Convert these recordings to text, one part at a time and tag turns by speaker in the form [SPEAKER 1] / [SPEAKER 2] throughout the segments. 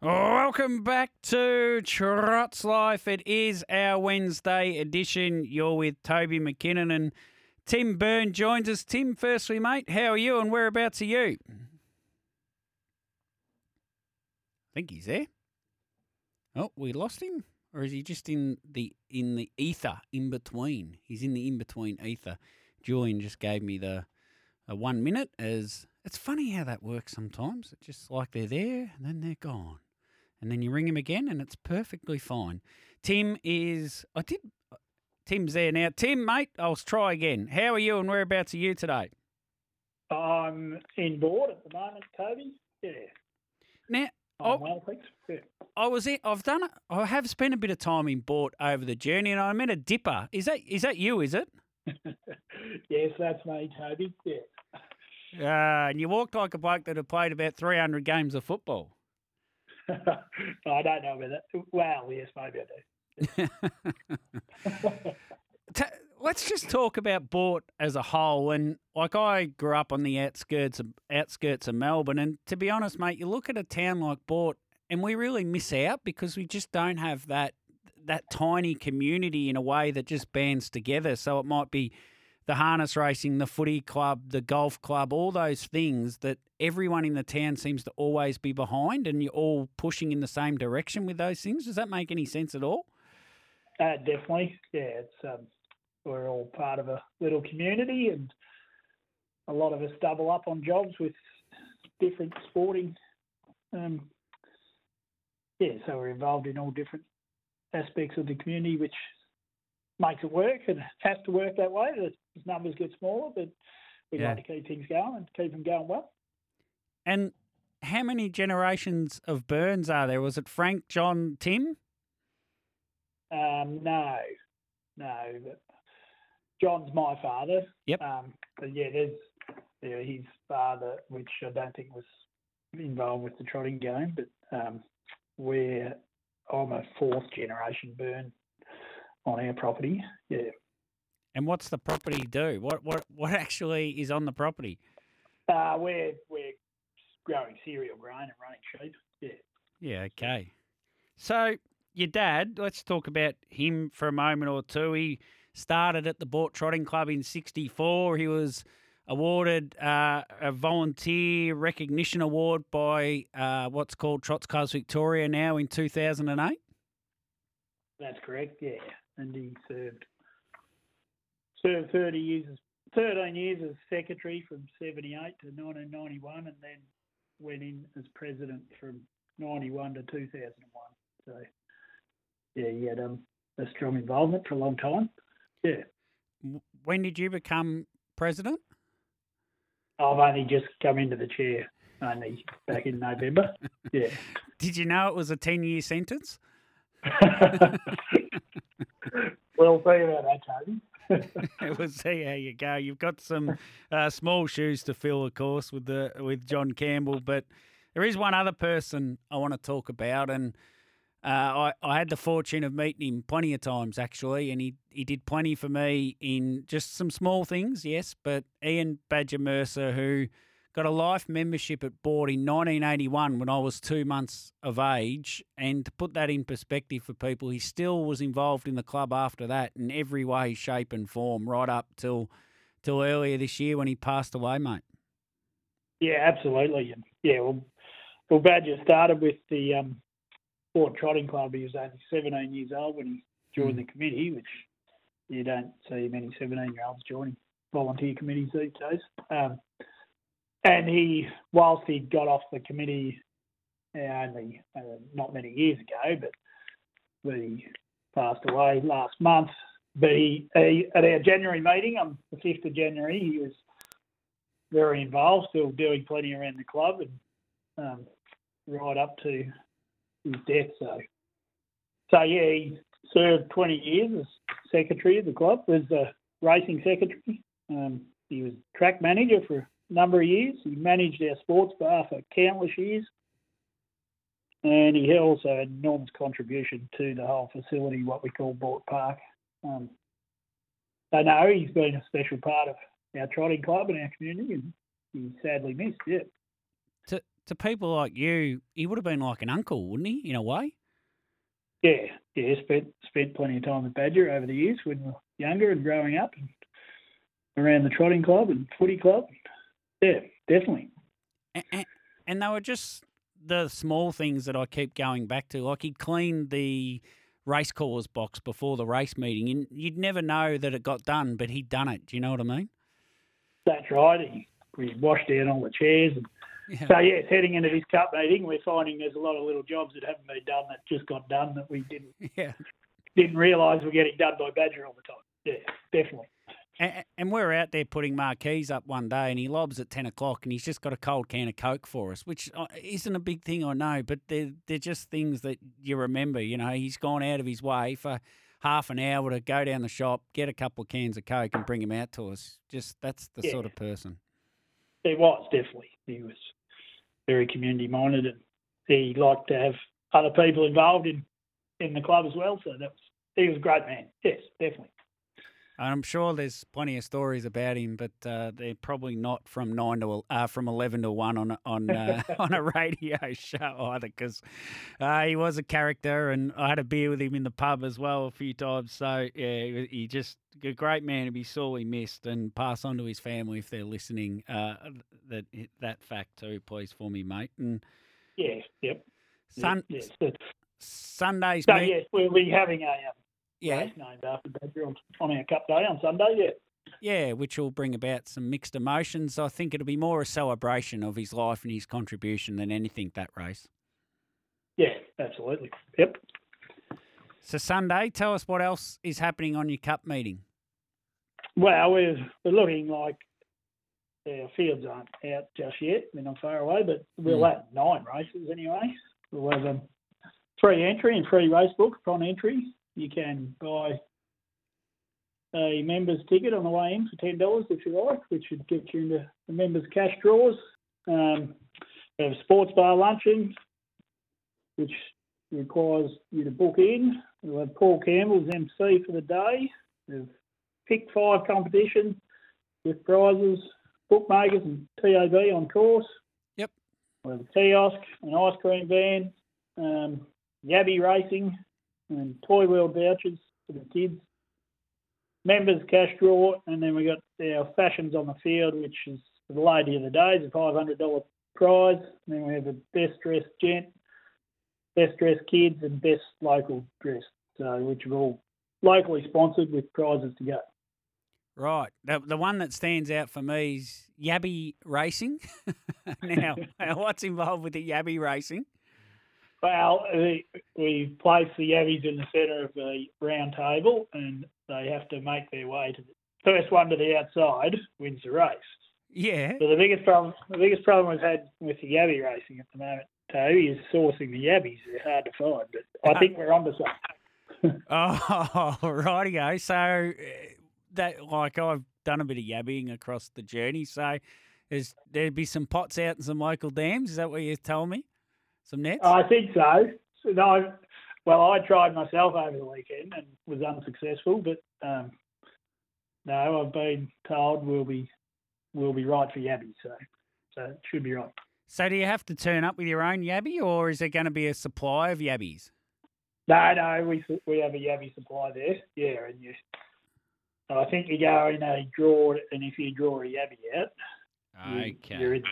[SPEAKER 1] Welcome back to Trots Life. It is our Wednesday edition. You're with Toby McKinnon and Tim Byrne joins us. Tim, firstly, mate, how are you and whereabouts are you? I think he's there. Oh, we lost him, or is he just in the in the ether in between? He's in the in between ether. Julian just gave me the one minute. As it's funny how that works sometimes. It's just like they're there and then they're gone and then you ring him again, and it's perfectly fine. Tim is. I did. Tim's there now. Tim, mate, I'll try again. How are you, and whereabouts are you today?
[SPEAKER 2] I'm in Boort at the moment, Toby. Yeah.
[SPEAKER 1] Now,
[SPEAKER 2] oh, well, thanks. Yeah.
[SPEAKER 1] I was in, I've done it. I have spent a bit of time in Boort over the journey, and I met a dipper. Is that is that you? Is it?
[SPEAKER 2] yes, that's me, Toby. Yeah.
[SPEAKER 1] Uh, and you walked like a bloke that had played about 300 games of football.
[SPEAKER 2] I don't know that. Well, yes, maybe
[SPEAKER 1] I do. Let's just talk about Boort as a whole. And like I grew up on the outskirts of outskirts of Melbourne, and to be honest, mate, you look at a town like Boort, and we really miss out because we just don't have that that tiny community in a way that just bands together. So it might be the harness racing, the footy club, the golf club, all those things that everyone in the town seems to always be behind and you're all pushing in the same direction with those things. Does that make any sense at all?
[SPEAKER 2] Uh, definitely. Yeah, it's um, we're all part of a little community and a lot of us double up on jobs with different sporting um, yeah, so we're involved in all different aspects of the community, which makes it work and has to work that way. The numbers get smaller, but we yeah. like to keep things going and keep them going well.
[SPEAKER 1] And how many generations of Byrnes are there? Was it Frank, John, Tim?
[SPEAKER 2] Um, no, no. John's my father.
[SPEAKER 1] Yep.
[SPEAKER 2] Um, but yeah, there's yeah, his father, which I don't think was involved with the trotting game, but um, we're I'm a fourth generation Byrne on our property. Yeah.
[SPEAKER 1] And what's the property do? What what what actually is on the property?
[SPEAKER 2] Uh, we're we're growing cereal grain and running sheep. Yeah.
[SPEAKER 1] Yeah. Okay. So your dad, let's talk about him for a moment or two. He started at the Boort Trotting Club in '64. He was awarded uh, a volunteer recognition award by uh, what's called Trots Clubs Victoria now in 2008.
[SPEAKER 2] That's correct. Yeah and he served served 30 years, 13 years as secretary from 78 to 1991, and then went in as president from 91 to 2001. So, yeah, he had um, a strong involvement for a long time. Yeah.
[SPEAKER 1] When did you become president?
[SPEAKER 2] I've only just come into the chair, only back in November. Yeah.
[SPEAKER 1] Did you know it was a 10 year sentence?
[SPEAKER 2] we'll see about that, Toby.
[SPEAKER 1] we'll see how you go. You've got some uh, small shoes to fill, of course, with the with John Campbell. But there is one other person I want to talk about, and uh, I I had the fortune of meeting him plenty of times actually, and he he did plenty for me in just some small things, yes. But Ian Badger Mercer, who got a life membership at Boort in 1981 when I was two months of age. And to put that in perspective for people, he still was involved in the club after that in every way, shape, and form, right up till till earlier this year when he passed away, mate.
[SPEAKER 2] Yeah, absolutely. And yeah, well, well, Badger started with the um, Boort Trotting Club. He was only 17 years old when he joined mm. the committee, which you don't see many 17 year olds joining volunteer committees these days. Um, and he, whilst he got off the committee uh, only uh, not many years ago, but he passed away last month. But he, he, at our January meeting on the 5th of January, he was very involved, still doing plenty around the club and um, right up to his death. So, so yeah, he served 20 years as secretary of the club, was the racing secretary. Um, he was track manager for number of years. He managed our sports bar for countless years. And he also had enormous contribution to the whole facility, what we call Boort Park. Um, so no, he's been a special part of our trotting club and our community, and he's sadly missed. Yeah.
[SPEAKER 1] to people like you, he would have been like an uncle, wouldn't he, in a way?
[SPEAKER 2] Yeah, yeah. Spent spent plenty of time with Badger over the years when we were younger and growing up, and around the trotting club and footy club. Yeah, definitely.
[SPEAKER 1] And, and, they were just the small things that I keep going back to. Like he'd clean the race callers box before the race meeting, and you'd never know that it got done, but he'd done it. Do you know what I mean?
[SPEAKER 2] That's right. He, he washed down all the chairs and yeah. So yes, heading into this cup meeting, we're finding there's a lot of little jobs that haven't been done that just got done that we didn't
[SPEAKER 1] yeah.
[SPEAKER 2] didn't realise were getting done by Badger all the time. Yeah, definitely.
[SPEAKER 1] And, and, we're out there putting marquees up one day, and he lobs at ten o'clock, and he's just got a cold can of Coke for us, which uh, isn't a big thing, I know, but they're they're just things that you remember. You know, he's gone out of his way for half an hour to go down the shop, get a couple of cans of Coke, and bring them out to us. Just that's the yeah. sort of person.
[SPEAKER 2] He was definitely. He was very community minded, and he liked to have other people involved in in the club as well. So that was he was a great man. Yes, definitely.
[SPEAKER 1] I'm sure there's plenty of stories about him, but uh, they're probably not from nine to uh, from eleven to one on on uh, on a radio show either, because uh, he was a character, and I had a beer with him in the pub as well a few times. So yeah, he just a great man to be sorely missed, and pass on to his family if they're listening uh, that that fact too, please, for me, mate. And
[SPEAKER 2] yeah, yep.
[SPEAKER 1] Sun,
[SPEAKER 2] yes,
[SPEAKER 1] Sundays.
[SPEAKER 2] So yes, we'll be having a um,
[SPEAKER 1] yeah.
[SPEAKER 2] named after Badger on, on our Cup Day on Sunday. Yeah.
[SPEAKER 1] Yeah, which will bring about some mixed emotions. I think it'll be more a celebration of his life and his contribution than anything that race.
[SPEAKER 2] Yeah, absolutely. Yep.
[SPEAKER 1] So Sunday, tell us what else is happening on your cup meeting.
[SPEAKER 2] Well, we're, we're looking like our fields aren't out just yet. They're not far away, but we'll mm. have nine races anyway. We'll have a free entry and free race book upon entry you can buy a members ticket on the way in for ten dollars if you like, which would get you into the members cash draws. Um, we have sports bar luncheon, which requires you to book in. We'll have Paul Campbell's MC for the day. We've pick five competition with prizes, bookmakers and TAB on course.
[SPEAKER 1] Yep.
[SPEAKER 2] We have a kiosk, an ice cream van, um, Yabby racing, and toy wheel vouchers for the kids. Members cash draw, and then we got our fashions on the field, which is the lady of the day, is a five hundred dollar prize. And then we have the best dressed gent, best dressed kids, and best local dressed, so which are all locally sponsored with prizes to go.
[SPEAKER 1] Right. The, the one that stands out for me is Yabby Racing. now, what's involved with the Yabby Racing?
[SPEAKER 2] Well, we place the Yabbies in the centre of the round table, and they have to make their way to the first one to the outside wins the race.
[SPEAKER 1] Yeah.
[SPEAKER 2] So the biggest problem, the biggest problem we've had with the Yabby racing at the moment, Toby, is sourcing the Yabbies. They're hard to find, but I think we're onto something.
[SPEAKER 1] oh, rightio. So uh, that, like, I've done a bit of yabbing across the journey. So there'd be some pots out in some local dams. Is that what you're telling me? Some nets?
[SPEAKER 2] I think so. so no, well, I tried myself over the weekend and was unsuccessful, but um, no, I've been told we'll be we'll be right for Yabby, so so it should be right.
[SPEAKER 1] So do you have to turn up with your own Yabby, or is there going to be a supply of Yabbies?
[SPEAKER 2] No, no, we we have a Yabby supply there. Yeah, and you, I think you go in a draw, and if you draw a Yabby out,
[SPEAKER 1] okay. You, are in.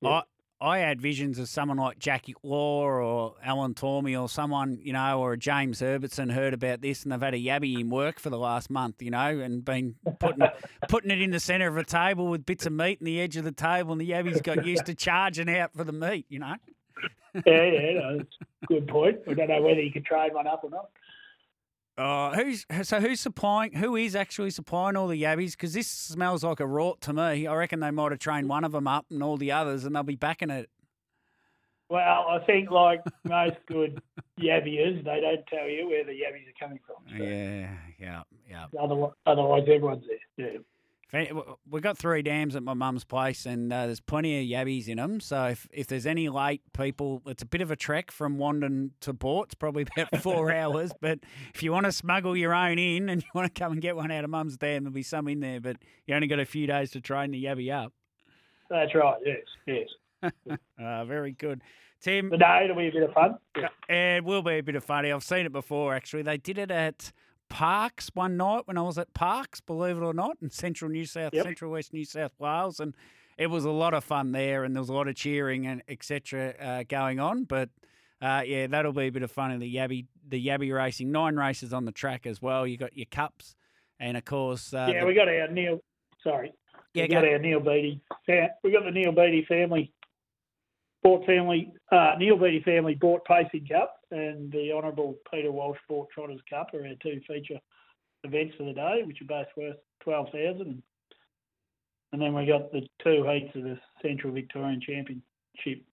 [SPEAKER 1] Yeah. I had visions of someone like Jackie Law or Alan Tormey or someone, you know, or James Herbertson heard about this and they've had a yabby in work for the last month, you know, and been putting putting it in the centre of a table with bits of meat in the edge of the table and the yabby's got used to charging out for the meat, you know.
[SPEAKER 2] yeah, yeah, no, that's a good point. I don't know whether you could trade one up or not.
[SPEAKER 1] Uh, who's so who's supplying? Who is actually supplying all the yabbies? Because this smells like a rort to me. I reckon they might have trained one of them up and all the others, and they'll be backing it.
[SPEAKER 2] Well, I think like most good yabbiers, they don't tell you where the yabbies are coming from.
[SPEAKER 1] So. Yeah, yeah, yeah.
[SPEAKER 2] Otherwise, otherwise, everyone's there. Yeah.
[SPEAKER 1] We've got three dams at my mum's place, and uh, there's plenty of yabbies in them. So if, if there's any late people, it's a bit of a trek from Wandin to Boort. It's probably about four hours. But if you want to smuggle your own in and you want to come and get one out of mum's dam, there'll be some in there. But you only got a few days to train the yabby up.
[SPEAKER 2] That's right. Yes, yes.
[SPEAKER 1] uh, very good. Tim,
[SPEAKER 2] The day it'll be a bit of fun. Yeah.
[SPEAKER 1] uh, it will be a bit of funny. I've seen it before, actually. They did it at Parkes one night when I was at Parkes, believe it or not, in central New South,
[SPEAKER 2] Yep.
[SPEAKER 1] central west New South Wales. And it was a lot of fun there, and there was a lot of cheering and etc. Uh, going on. But uh, yeah, that'll be a bit of fun in the Yabby, the Yabby racing. Nine races on the track as well. You got your cups, and of course, uh,
[SPEAKER 2] yeah,
[SPEAKER 1] the-
[SPEAKER 2] we got our Neil. Sorry,
[SPEAKER 1] yeah,
[SPEAKER 2] we
[SPEAKER 1] go-
[SPEAKER 2] got our Neil Beatty. We got the Neil Beatty family. Bought family, uh, Neil Beatty family Boort Pacing Cup and the Honourable Peter Walsh Boort Trotters Cup are our two feature events of the day, which are both worth twelve thousand. And then we got the two heats of the Central Victorian Championship,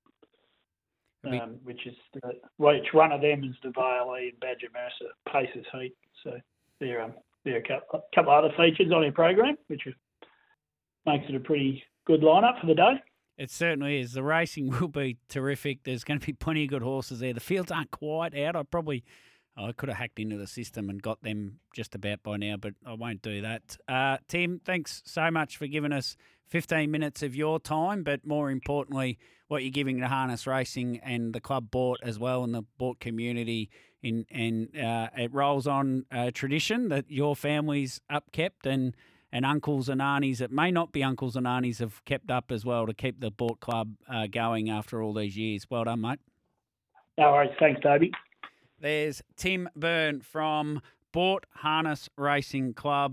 [SPEAKER 2] um, which is the, which one of them is the Vale and Badger Mercer Pacers heat. So there, um, there are a couple, couple other features on our program, which are, makes it a pretty good lineup for the day.
[SPEAKER 1] It certainly is. The racing will be terrific. There's going to be plenty of good horses there. The fields aren't quite out. I probably, oh, I could have hacked into the system and got them just about by now, but I won't do that. Uh, Tim, thanks so much for giving us 15 minutes of your time, but more importantly, what you're giving to harness racing and the club Boort as well, and the Boort community. In and uh, it rolls on a tradition that your family's upkept and and uncles and aunties that may not be uncles and aunties have kept up as well to keep the Boort Club uh, going after all these years. Well done, mate.
[SPEAKER 2] No worries. Thanks, Toby.
[SPEAKER 1] There's Tim Byrne from Boort Harness Racing Club.